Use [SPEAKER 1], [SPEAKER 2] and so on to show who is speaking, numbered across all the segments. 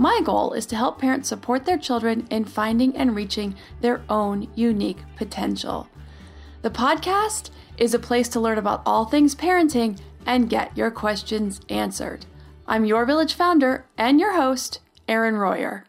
[SPEAKER 1] My goal is to help parents support their children in finding and reaching their own unique potential. The podcast is a place to learn about all things parenting and get your questions answered. I'm your village founder and your host, Erin Royer.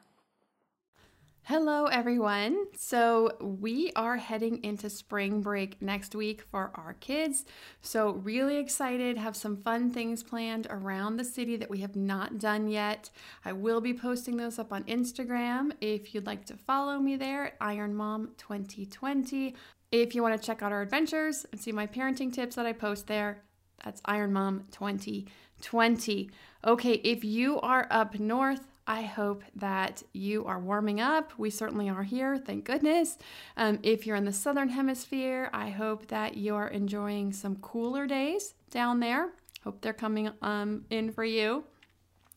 [SPEAKER 1] Hello, everyone. So, we are heading into spring break next week for our kids. So, really excited, have some fun things planned around the city that we have not done yet. I will be posting those up on Instagram if you'd like to follow me there Iron Mom 2020. If you want to check out our adventures and see my parenting tips that I post there, that's Iron Mom 2020. Okay, if you are up north, I hope that you are warming up. We certainly are here, thank goodness. Um, if you're in the southern hemisphere, I hope that you are enjoying some cooler days down there. Hope they're coming um, in for you.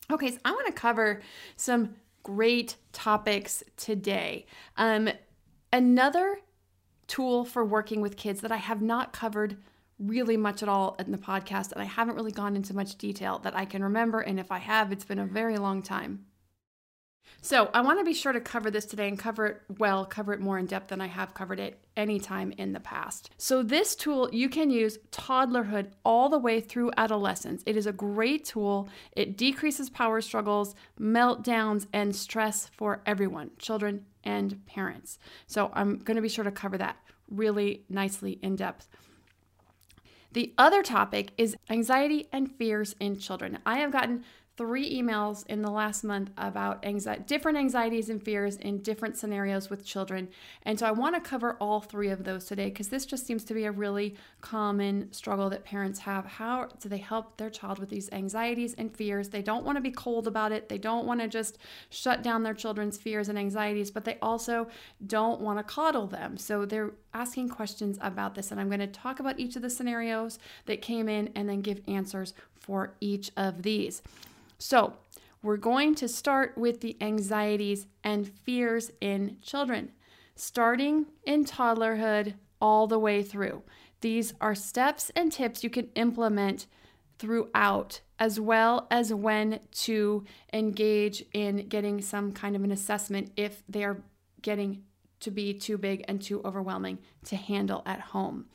[SPEAKER 1] Okay, so I want to cover some great topics today. Um, another tool for working with kids that I have not covered really much at all in the podcast, and I haven't really gone into much detail that I can remember. And if I have, it's been a very long time. So, I want to be sure to cover this today and cover it well, cover it more in depth than I have covered it any time in the past. So, this tool you can use toddlerhood all the way through adolescence. It is a great tool. It decreases power struggles, meltdowns, and stress for everyone, children and parents. So, I'm going to be sure to cover that really nicely in depth. The other topic is anxiety and fears in children. I have gotten three emails in the last month about anxiety, different anxieties and fears in different scenarios with children. And so I want to cover all three of those today because this just seems to be a really common struggle that parents have. How do they help their child with these anxieties and fears? They don't want to be cold about it. They don't want to just shut down their children's fears and anxieties, but they also don't want to coddle them. So they're asking questions about this. And I'm going to talk about each of the scenarios that came in and then give answers for each of these. So, we're going to start with the anxieties and fears in children, starting in toddlerhood all the way through. These are steps and tips you can implement throughout, as well as when to engage in getting some kind of an assessment if they are getting to be too big and too overwhelming to handle at home.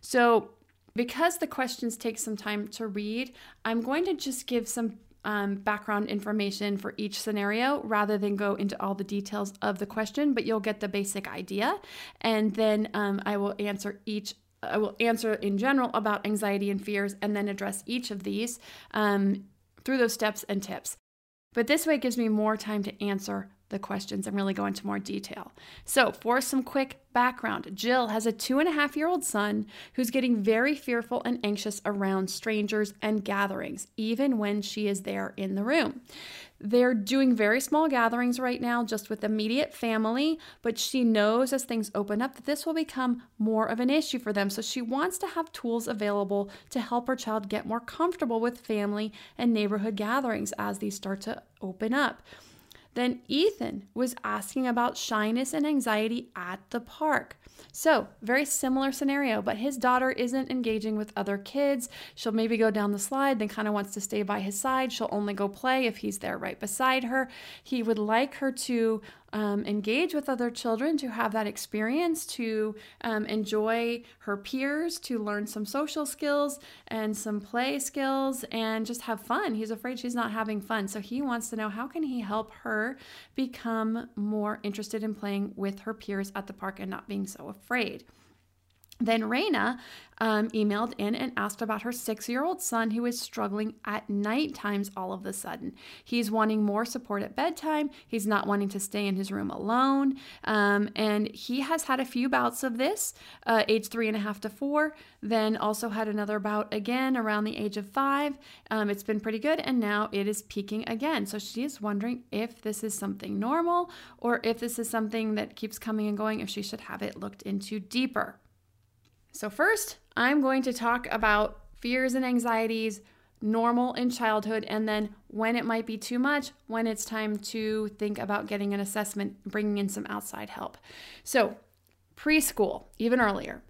[SPEAKER 1] So, because the questions take some time to read, I'm going to just give some um, background information for each scenario rather than go into all the details of the question, but you'll get the basic idea. And then um, I will answer each. I will answer in general about anxiety and fears and then address each of these um, through those steps and tips. But this way gives me more time to answer the questions and really go into more detail. So, for some quick background, Jill has a two and a half year old son who's getting very fearful and anxious around strangers and gatherings, even when she is there in the room. They're doing very small gatherings right now, just with immediate family, but she knows as things open up that this will become more of an issue for them. So she wants to have tools available to help her child get more comfortable with family and neighborhood gatherings as these start to open up. Then Ethan was asking about shyness and anxiety at the park. So, very similar scenario, but his daughter isn't engaging with other kids. She'll maybe go down the slide, then kind of wants to stay by his side. She'll only go play if he's there right beside her. He would like her to um, engage with other children, to have that experience, to um, enjoy her peers, to learn some social skills and some play skills, and just have fun. He's afraid she's not having fun, so he wants to know how can he help her become more interested in playing with her peers at the park and not being so afraid. Then Raina um, emailed in and asked about her six year old son who is struggling at night times all of a sudden. He's wanting more support at bedtime. He's not wanting to stay in his room alone. Um, and he has had a few bouts of this, uh, age three and a half to four, then also had another bout again around the age of five. Um, it's been pretty good, and now it is peaking again. So she is wondering if this is something normal or if this is something that keeps coming and going, if she should have it looked into deeper. So, first, I'm going to talk about fears and anxieties normal in childhood and then when it might be too much, when it's time to think about getting an assessment, bringing in some outside help. So, preschool, even earlier,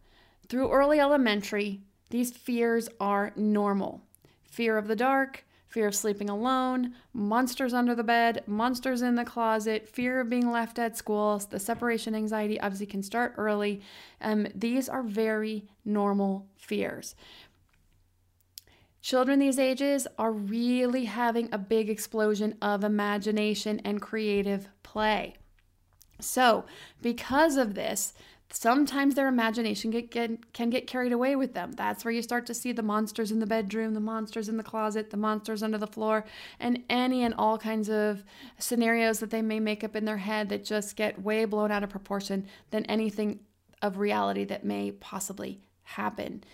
[SPEAKER 1] through early elementary, these fears are normal. Fear of the dark, fear of sleeping alone, monsters under the bed, monsters in the closet, fear of being left at school, the separation anxiety obviously can start early. Um, these are very normal fears. Children these ages are really having a big explosion of imagination and creative play. So, because of this, sometimes their imagination get, get, can get carried away with them. That's where you start to see the monsters in the bedroom, the monsters in the closet, the monsters under the floor, and any and all kinds of scenarios that they may make up in their head that just get way blown out of proportion than anything of reality that may possibly happen.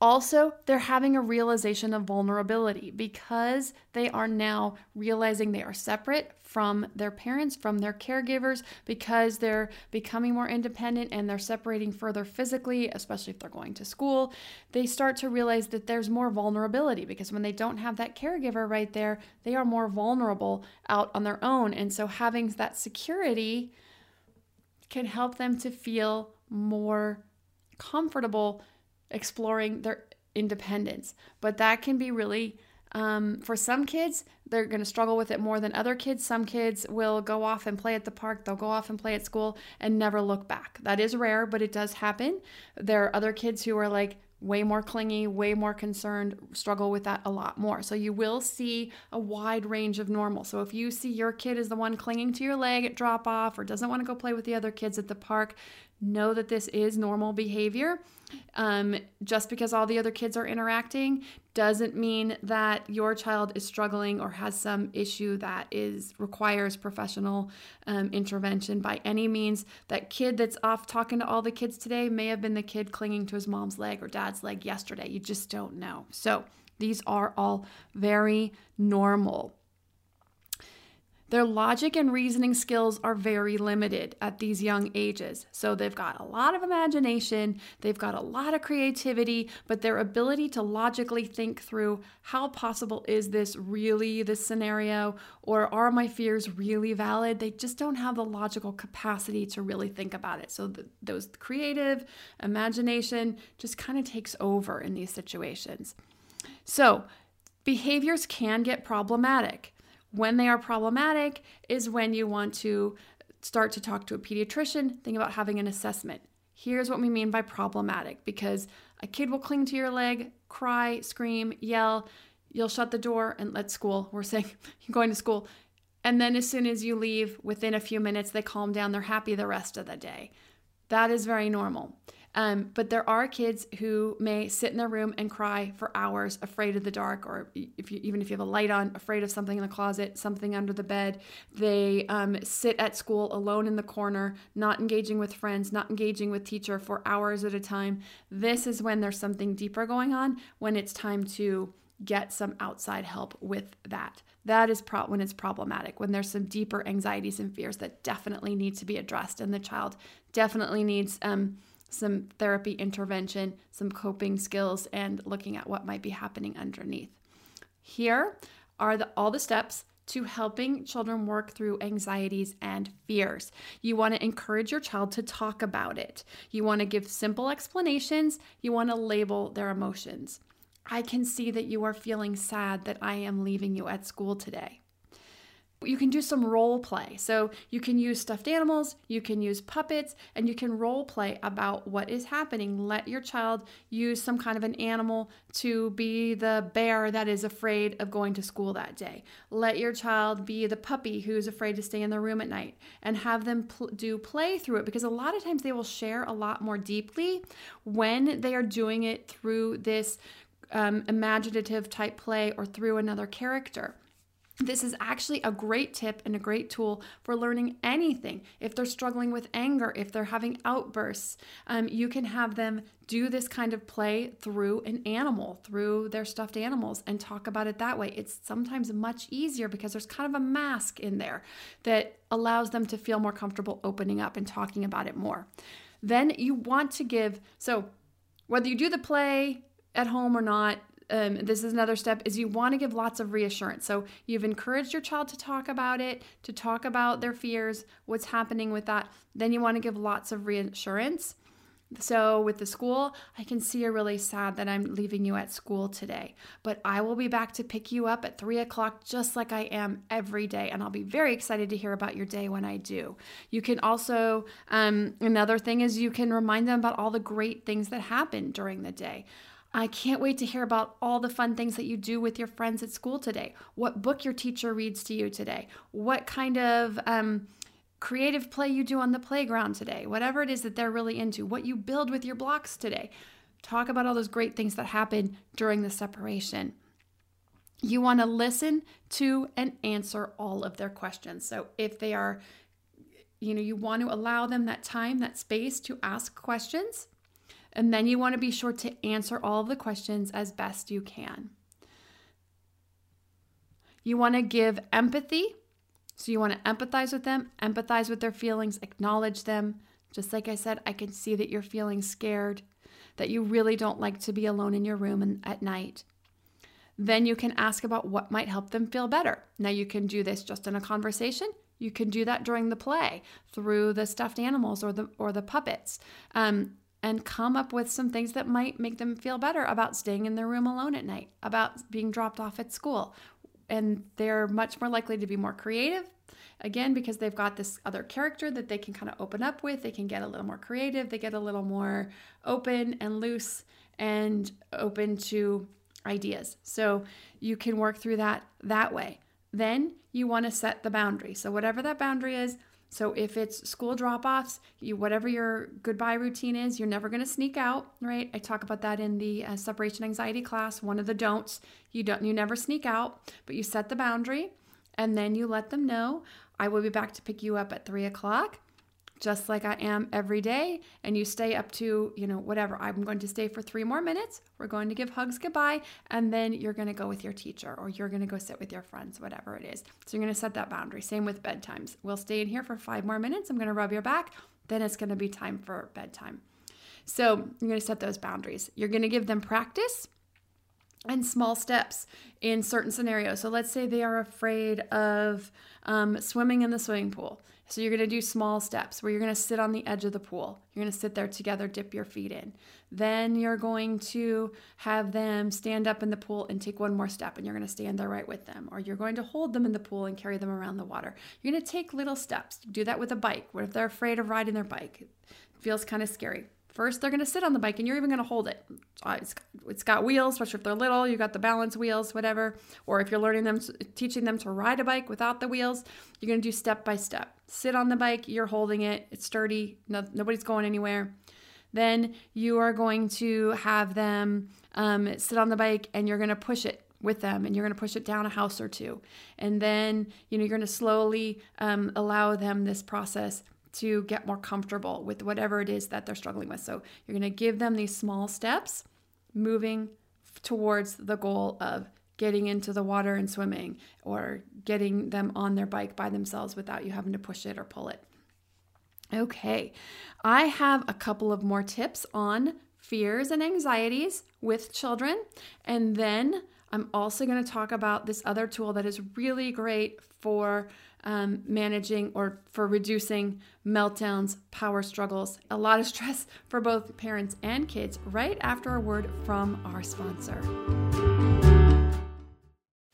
[SPEAKER 1] Also, they're having a realization of vulnerability because they are now realizing they are separate from their parents, from their caregivers, because they're becoming more independent and they're separating further physically, especially if they're going to school. They start to realize that there's more vulnerability because when they don't have that caregiver right there, they are more vulnerable out on their own. And so having that security can help them to feel more comfortable exploring their independence. But that can be really, um, for some kids, they're going to struggle with it more than other kids. Some kids will go off and play at the park, they'll go off and play at school and never look back. That is rare, but it does happen. There are other kids who are like, way more clingy, way more concerned, struggle with that a lot more. So you will see a wide range of normal. So if you see your kid is the one clinging to your leg at drop off or doesn't want to go play with the other kids at the park, know that this is normal behavior. Um, just because all the other kids are interacting doesn't mean that your child is struggling or has some issue that is requires professional um, intervention by any means. That kid that's off talking to all the kids today may have been the kid clinging to his mom's leg or dad's leg yesterday. You just don't know. So these are all very normal. Their logic and reasoning skills are very limited at these young ages. So they've got a lot of imagination, they've got a lot of creativity, but their ability to logically think through how possible is this really this scenario or are my fears really valid? They just don't have the logical capacity to really think about it. So the, those creative imagination just kind of takes over in these situations. So behaviors can get problematic. When they are problematic is when you want to start to talk to a pediatrician, think about having an assessment. Here's what we mean by problematic because a kid will cling to your leg, cry, scream, yell. You'll shut the door and let school. We're saying you're going to school. And then as soon as you leave, within a few minutes, they calm down. They're happy the rest of the day. That is very normal. Um, but there are kids who may sit in their room and cry for hours, afraid of the dark, or if you, even if you have a light on, afraid of something in the closet, something under the bed. They um, sit at school alone in the corner, not engaging with friends, not engaging with teacher for hours at a time. This is when there's something deeper going on, when it's time to get some outside help with that. That is pro- when it's problematic, when there's some deeper anxieties and fears that definitely need to be addressed, and the child definitely needs um, some therapy intervention, some coping skills, and looking at what might be happening underneath. Here are the, all the steps to helping children work through anxieties and fears. You want to encourage your child to talk about it. You want to give simple explanations. You want to label their emotions. I can see that you are feeling sad that I am leaving you at school today. You can do some role play. So you can use stuffed animals, you can use puppets, and you can role play about what is happening. Let your child use some kind of an animal to be the bear that is afraid of going to school that day. Let your child be the puppy who's afraid to stay in the room at night and have them pl- do play through it because a lot of times they will share a lot more deeply when they are doing it through this um, imaginative type play or through another character. This is actually a great tip and a great tool for learning anything. If they're struggling with anger, if they're having outbursts, um, you can have them do this kind of play through an animal, through their stuffed animals, and talk about it that way. It's sometimes much easier because there's kind of a mask in there that allows them to feel more comfortable opening up and talking about it more. Then you want to give, so whether you do the play at home or not, um, this is another step is you want to give lots of reassurance so you've encouraged your child to talk about it to talk about their fears what's happening with that then you want to give lots of reassurance so, with the school, I can see you're really sad that I'm leaving you at school today, but I will be back to pick you up at three o'clock just like I am every day. And I'll be very excited to hear about your day when I do. You can also, um, another thing is you can remind them about all the great things that happen during the day. I can't wait to hear about all the fun things that you do with your friends at school today. What book your teacher reads to you today. What kind of um, creative play you do on the playground today. Whatever it is that they're really into. What you build with your blocks today. Talk about all those great things that happen during the separation. You want to listen to and answer all of their questions. So if they are, you know, you want to allow them that time, that space to ask questions and then you want to be sure to answer all of the questions as best you can. You want to give empathy. So you want to empathize with them, empathize with their feelings, acknowledge them. Just like I said, I can see that you're feeling scared, that you really don't like to be alone in your room at night. Then you can ask about what might help them feel better. Now, you can do this just in a conversation. You can do that during the play through the stuffed animals or the or the puppets. Um, and come up with some things that might make them feel better about staying in their room alone at night, about being dropped off at school. And they're much more likely to be more creative, again, because they've got this other character that they can kind of open up with. They can get a little more creative, they get a little more open and loose and open to ideas. So you can work through that that way. Then you want to set the boundary. So, whatever that boundary is, so if it's school drop-offs, you whatever your goodbye routine is, you're never going to sneak out, right? I talk about that in the uh, separation anxiety class. One of the don'ts, you don't you never sneak out, but you set the boundary, and then you let them know I will be back to pick you up at three o'clock just like I am every day, and you stay up to, you know, whatever. I'm going to stay for three more minutes. We're going to give hugs goodbye, and then you're going to go with your teacher or you're going to go sit with your friends, whatever it is. So you're going to set that boundary. Same with bedtimes. We'll stay in here for five more minutes. I'm going to rub your back. Then it's going to be time for bedtime. So you're going to set those boundaries. You're going to give them practice and small steps in certain scenarios. So let's say they are afraid of um, swimming in the swimming pool. So you're going to do small steps where you're going to sit on the edge of the pool. You're going to sit there together, dip your feet in. Then you're going to have them stand up in the pool and take one more step, and you're going to stand there right with them. Or you're going to hold them in the pool and carry them around the water. You're going to take little steps. Do that with a bike. What if they're afraid of riding their bike? It feels kind of scary. First, they're going to sit on the bike and you're even going to hold it. It's, it's got wheels, especially if they're little. You got the balance wheels, whatever. Or if you're learning them, teaching them to ride a bike without the wheels, you're going to do step by step. Sit on the bike, you're holding it, it's sturdy, no, nobody's going anywhere. Then you are going to have them um, sit on the bike and you're going to push it with them and you're going to push it down a house or two and then you know you're going to slowly um, allow them this process to get more comfortable with whatever it is that they're struggling with. So you're going to give them these small steps moving towards the goal of getting into the water and swimming or getting them on their bike by themselves without you having to push it or pull it. Okay, I have a couple of more tips on fears and anxieties with children, and then I'm also going to talk about this other tool that is really great for um, managing or for reducing meltdowns, power struggles, a lot of stress for both parents and kids, right after a word from our sponsor.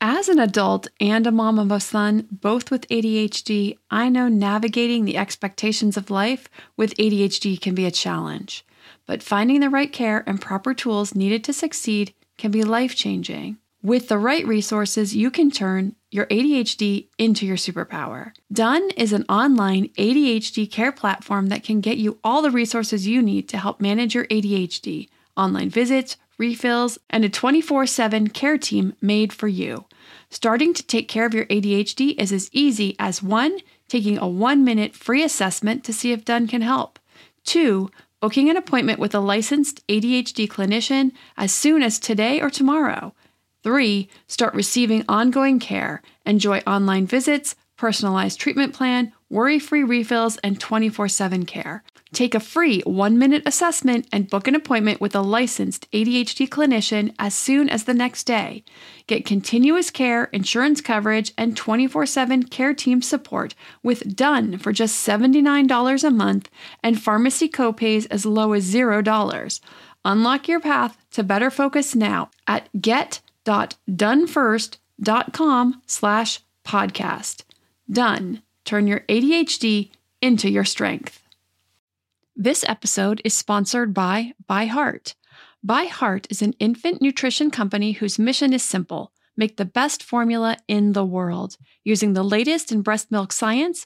[SPEAKER 1] As an adult and a mom of a son, both with ADHD, I know navigating the expectations of life with ADHD can be a challenge. But finding the right care and proper tools needed to succeed can be life changing. With the right resources, you can turn your ADHD into your superpower. Done is an online ADHD care platform that can get you all the resources you need to help manage your ADHD online visits, refills, and a 24 7 care team made for you. Starting to take care of your ADHD is as easy as one, taking a one minute free assessment to see if Done can help, two, booking an appointment with a licensed ADHD clinician as soon as today or tomorrow. Three, start receiving ongoing care. Enjoy online visits, personalized treatment plan, worry free refills, and 24 7 care. Take a free one minute assessment and book an appointment with a licensed ADHD clinician as soon as the next day. Get continuous care, insurance coverage, and 24 7 care team support with Done for just $79 a month and pharmacy copays as low as $0. Unlock your path to better focus now at get www.donefirst.com slash podcast. Done. Turn your ADHD into your strength. This episode is sponsored by ByHeart. By Heart is an infant nutrition company whose mission is simple make the best formula in the world. Using the latest in breast milk science,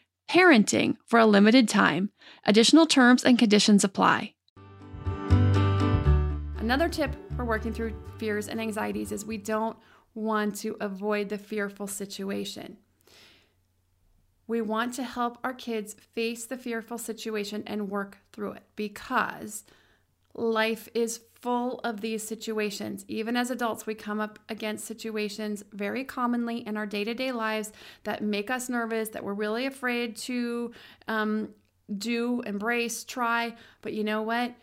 [SPEAKER 1] parenting for a limited time. Additional terms and conditions apply. Another tip for working through fears and anxieties is we don't want to avoid the fearful situation. We want to help our kids face the fearful situation and work through it because life is full of these situations. Even as adults, we come up against situations very commonly in our day to day lives that make us nervous, that we're really afraid to um, do, embrace, try. But you know what?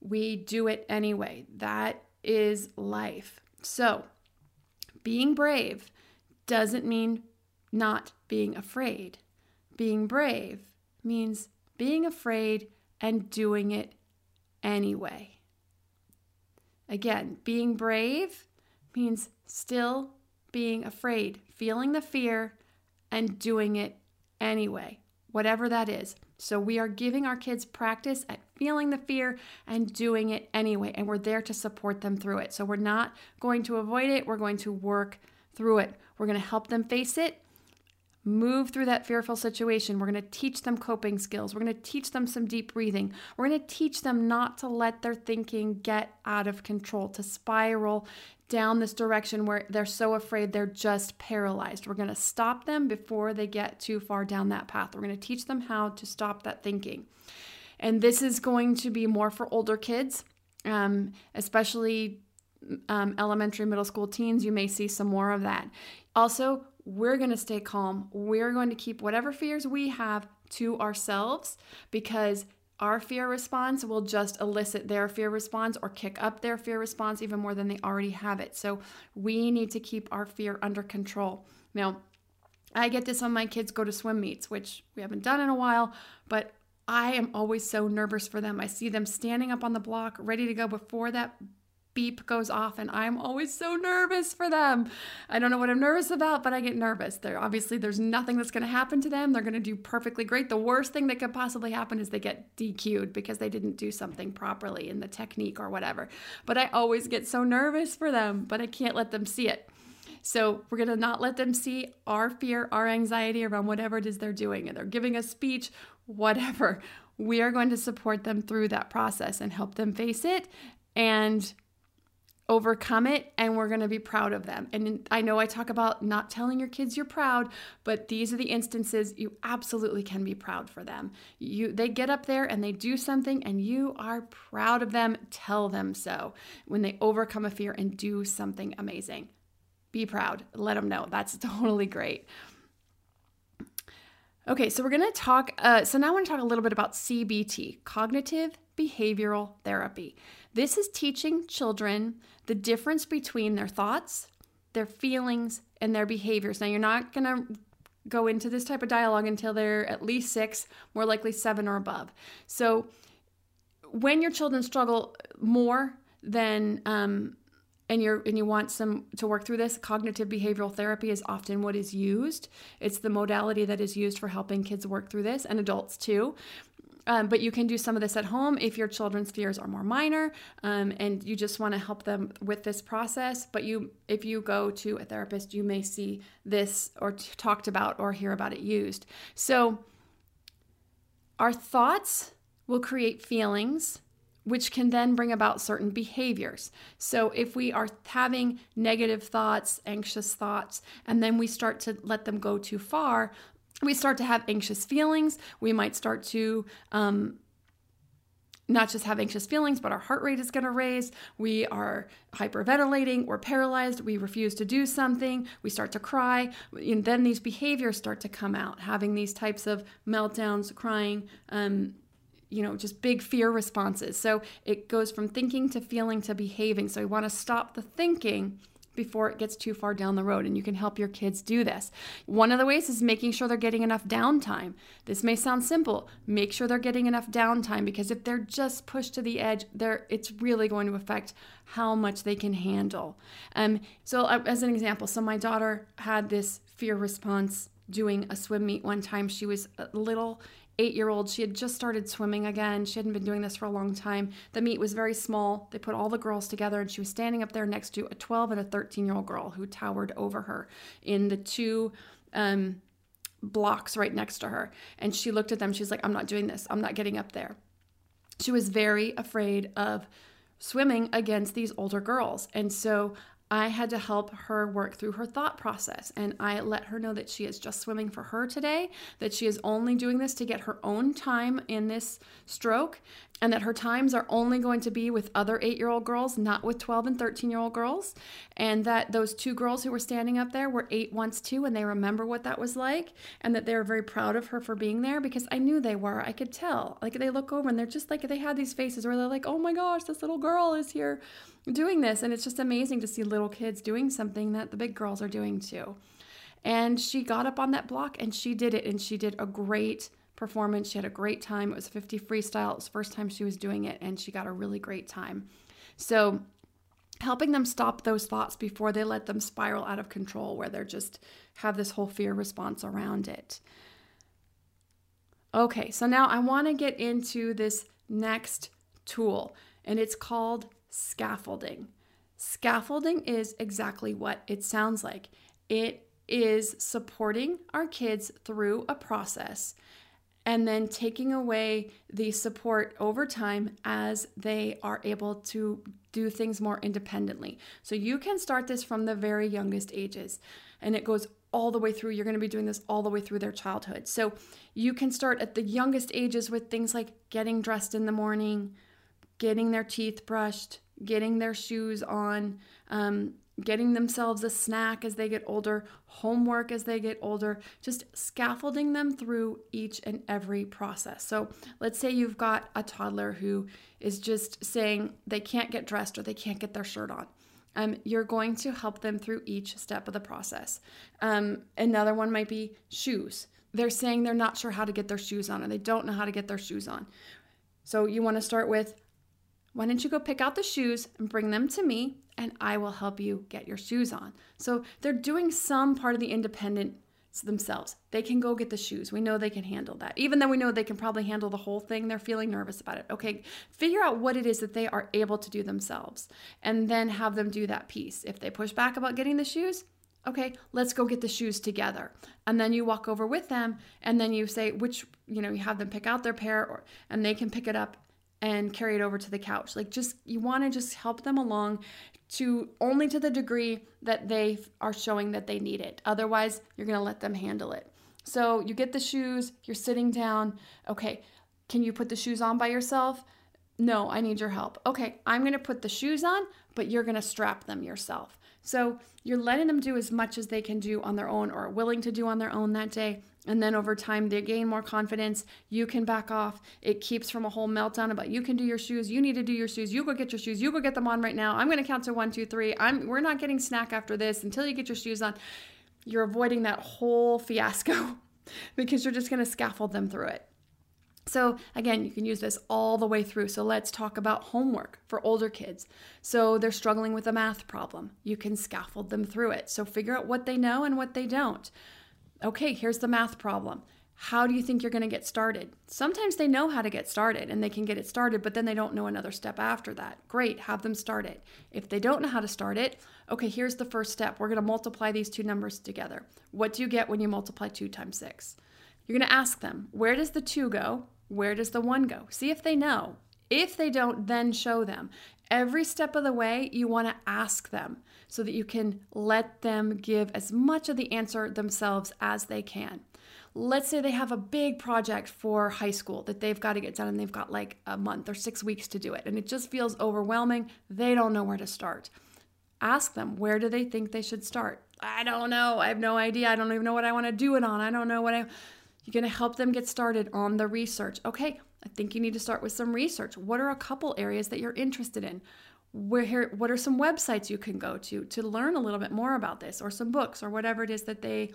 [SPEAKER 1] We do it anyway. That is life. So, being brave doesn't mean not being afraid. Being brave means being afraid and doing it anyway. Again, being brave means still being afraid, feeling the fear, and doing it anyway, whatever that is. So we are giving our kids practice at feeling the fear and doing it anyway. And we're there to support them through it. So we're not going to avoid it, we're going to work through it. We're going to help them face it move through that fearful situation. We're going to teach them coping skills. We're going to teach them some deep breathing. We're going to teach them not to let their thinking get out of control, to spiral down this direction where they're so afraid they're just paralyzed. We're going to stop them before they get too far down that path. We're going to teach them how to stop that thinking. And this is going to be more for older kids, um, especially um, elementary, middle school teens. You may see some more of that. Also, we're going to stay calm. We're going to keep whatever fears we have to ourselves because our fear response will just elicit their fear response or kick up their fear response even more than they already have it. So we need to keep our fear under control. Now, I get this when my kids go to swim meets, which we haven't done in a while, but I am always so nervous for them. I see them standing up on the block, ready to go before that beep goes off and I'm always so nervous for them. I don't know what I'm nervous about, but I get nervous. There obviously there's nothing that's going to happen to them. They're going to do perfectly great. The worst thing that could possibly happen is they get DQ'd because they didn't do something properly in the technique or whatever. But I always get so nervous for them, but I can't let them see it. So we're going to not let them see our fear, our anxiety around whatever it is they're doing. And they're giving a speech, whatever. We are going to support them through that process and help them face it and overcome it and we're going to be proud of them. And I know I talk about not telling your kids you're proud, but these are the instances you absolutely can be proud for them. You they get up there and they do something and you are proud of them. Tell them so when they overcome a fear and do something amazing. Be proud. Let them know. That's totally great. Okay, so we're going to talk. Uh, so now I want to talk a little bit about CBT, cognitive behavioral therapy. This is teaching children the difference between their thoughts, their feelings, and their behaviors. Now, you're not going to go into this type of dialogue until they're at least six, more likely seven or above. So, when your children struggle more than um, and you're and you want some to work through this cognitive behavioral therapy is often what is used it's the modality that is used for helping kids work through this and adults too um, but you can do some of this at home if your children's fears are more minor um, and you just want to help them with this process but you if you go to a therapist you may see this or t- talked about or hear about it used so our thoughts will create feelings which can then bring about certain behaviors. So, if we are having negative thoughts, anxious thoughts, and then we start to let them go too far, we start to have anxious feelings. We might start to um, not just have anxious feelings, but our heart rate is going to raise. We are hyperventilating. We're paralyzed. We refuse to do something. We start to cry. And then these behaviors start to come out, having these types of meltdowns, crying, um, you know, just big fear responses. So it goes from thinking to feeling to behaving. So we want to stop the thinking before it gets too far down the road and you can help your kids do this. One of the ways is making sure they're getting enough downtime. This may sound simple. Make sure they're getting enough downtime because if they're just pushed to the edge, they it's really going to affect how much they can handle. Um so uh, as an example, so my daughter had this fear response doing a swim meet one time. She was a little eight year old. She had just started swimming again. She hadn't been doing this for a long time. The meet was very small. They put all the girls together, and she was standing up there next to a 12 and a 13 year old girl who towered over her in the two um, blocks right next to her. And she looked at them. She's like, I'm not doing this. I'm not getting up there. She was very afraid of swimming against these older girls. And so I had to help her work through her thought process. And I let her know that she is just swimming for her today, that she is only doing this to get her own time in this stroke, and that her times are only going to be with other eight year old girls, not with 12 and 13 year old girls. And that those two girls who were standing up there were eight once too, and they remember what that was like, and that they were very proud of her for being there because I knew they were. I could tell. Like they look over and they're just like, they had these faces where they're like, oh my gosh, this little girl is here doing this. And it's just amazing to see little kids doing something that the big girls are doing too. And she got up on that block and she did it, and she did a great performance. She had a great time. It was 50 freestyle. It was the first time she was doing it, and she got a really great time. So, helping them stop those thoughts before they let them spiral out of control, where they're just have this whole fear response around it. Okay, so now I want to get into this next tool, and it's called scaffolding. Scaffolding is exactly what it sounds like. It is supporting our kids through a process and then taking away the support over time as they are able to do things more independently. So you can start this from the very youngest ages and it goes all the way through. You're going to be doing this all the way through their childhood. So you can start at the youngest ages with things like getting dressed in the morning, getting their teeth brushed, getting their shoes on, um, getting themselves a snack as they get older, homework as they get older, just scaffolding them through each and every process. So let's say you've got a toddler who is just saying they can't get dressed or they can't get their shirt on. Um, you're going to help them through each step of the process. Um, another one might be shoes. They're saying they're not sure how to get their shoes on or they don't know how to get their shoes on. So you want to start with Why don't you go pick out the shoes and bring them to me, and I will help you get your shoes on? So they're doing some part of the independent themselves. They can go get the shoes. We know they can handle that. Even though we know they can probably handle the whole thing, they're feeling nervous about it. Okay, figure out what it is that they are able to do themselves and then have them do that piece. If they push back about getting the shoes, okay, let's go get the shoes together. And then you walk over with them and then you say which, you know, you have them pick out their pair or and they can pick it up and carry it over to the couch. Like just you want to just help them along to only to the degree that they are showing that they need it. Otherwise, you're going to let them handle it. So, you get the shoes, you're sitting down. Okay, can you put the shoes on by yourself? No, I need your help. Okay, I'm going to put the shoes on, but you're going to strap them yourself. So, you're letting them do as much as they can do on their own or willing to do on their own that day. And then over time, they gain more confidence. You can back off. It keeps from a whole meltdown about you can do your shoes. You need to do your shoes. You go get your shoes. You go get them on right now. I'm going to count to one, two, three. I'm, we're not getting snack after this until you get your shoes on. You're avoiding that whole fiasco because you're just going to scaffold them through it. So, again, you can use this all the way through. So, let's talk about homework for older kids. So, they're struggling with a math problem. You can scaffold them through it. So, figure out what they know and what they don't. Okay, here's the math problem. How do you think you're going to get started? Sometimes they know how to get started and they can get it started, but then they don't know another step after that. Great, have them start it. If they don't know how to start it, okay, here's the first step. We're going to multiply these two numbers together. What do you get when you multiply 2 times 6? You're going to ask them, where does the 2 go? Where does the 1 go? See if they know. If they don't, then show them. Every step of the way, you want to ask them so that you can let them give as much of the answer themselves as they can. Let's say they have a big project for high school that they've got to get done and they've got like a month or six weeks to do it, and it just feels overwhelming. They don't know where to start. Ask them, where do they think they should start? I don't know. I have no idea. I don't even know what I want to do it on. I don't know what I. You're going to help them get started on the research. Okay, I think you need to start with some research. What are a couple areas that you're interested in? Where here? what are some websites you can go to to learn a little bit more about this or some books or whatever it is that they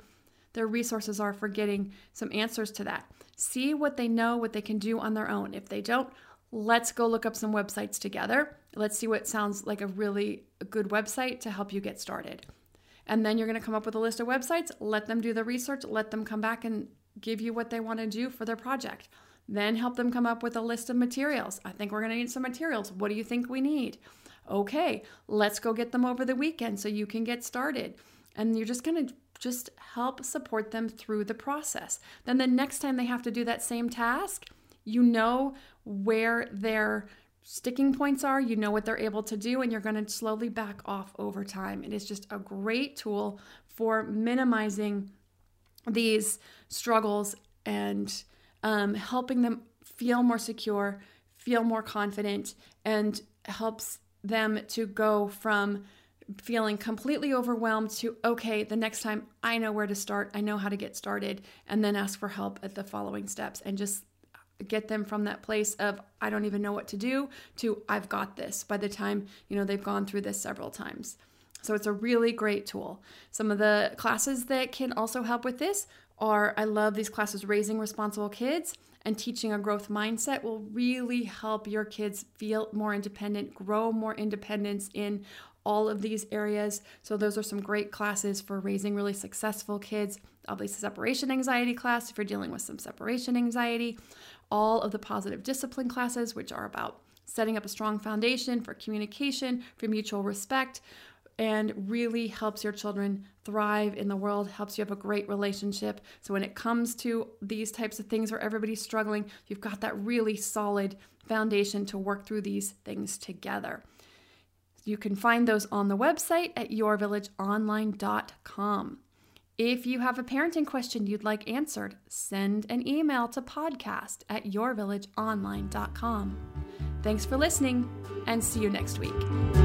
[SPEAKER 1] their resources are for getting some answers to that. See what they know, what they can do on their own. If they don't, let's go look up some websites together. Let's see what sounds like a really good website to help you get started. And then you're going to come up with a list of websites, let them do the research, let them come back and give you what they want to do for their project. Then help them come up with a list of materials. I think we're going to need some materials. What do you think we need? Okay, let's go get them over the weekend so you can get started. And you're just going to just help support them through the process. Then the next time they have to do that same task, you know where their sticking points are, you know what they're able to do, and you're going to slowly back off over time. It is just a great tool for minimizing these struggles and um, helping them feel more secure, feel more confident, and helps them to go from feeling completely overwhelmed to okay the next time i know where to start i know how to get started and then ask for help at the following steps and just get them from that place of i don't even know what to do to i've got this by the time you know they've gone through this several times so it's a really great tool some of the classes that can also help with this are I love these classes, Raising Responsible Kids and Teaching a Growth Mindset will really help your kids feel more independent, grow more independence in all of these areas. So, those are some great classes for raising really successful kids. Obviously, separation anxiety class if you're dealing with some separation anxiety, all of the positive discipline classes, which are about setting up a strong foundation for communication, for mutual respect, and really helps your children thrive in the world, helps you have a great relationship. So when it comes to these types of things where everybody's struggling, you've got that really solid foundation to work through these things together. You can find those on the website at yourvillageonline.com. If you have a parenting question you'd like answered, send an email to podcast at yourvillageonline.com. Thanks for listening and see you next week.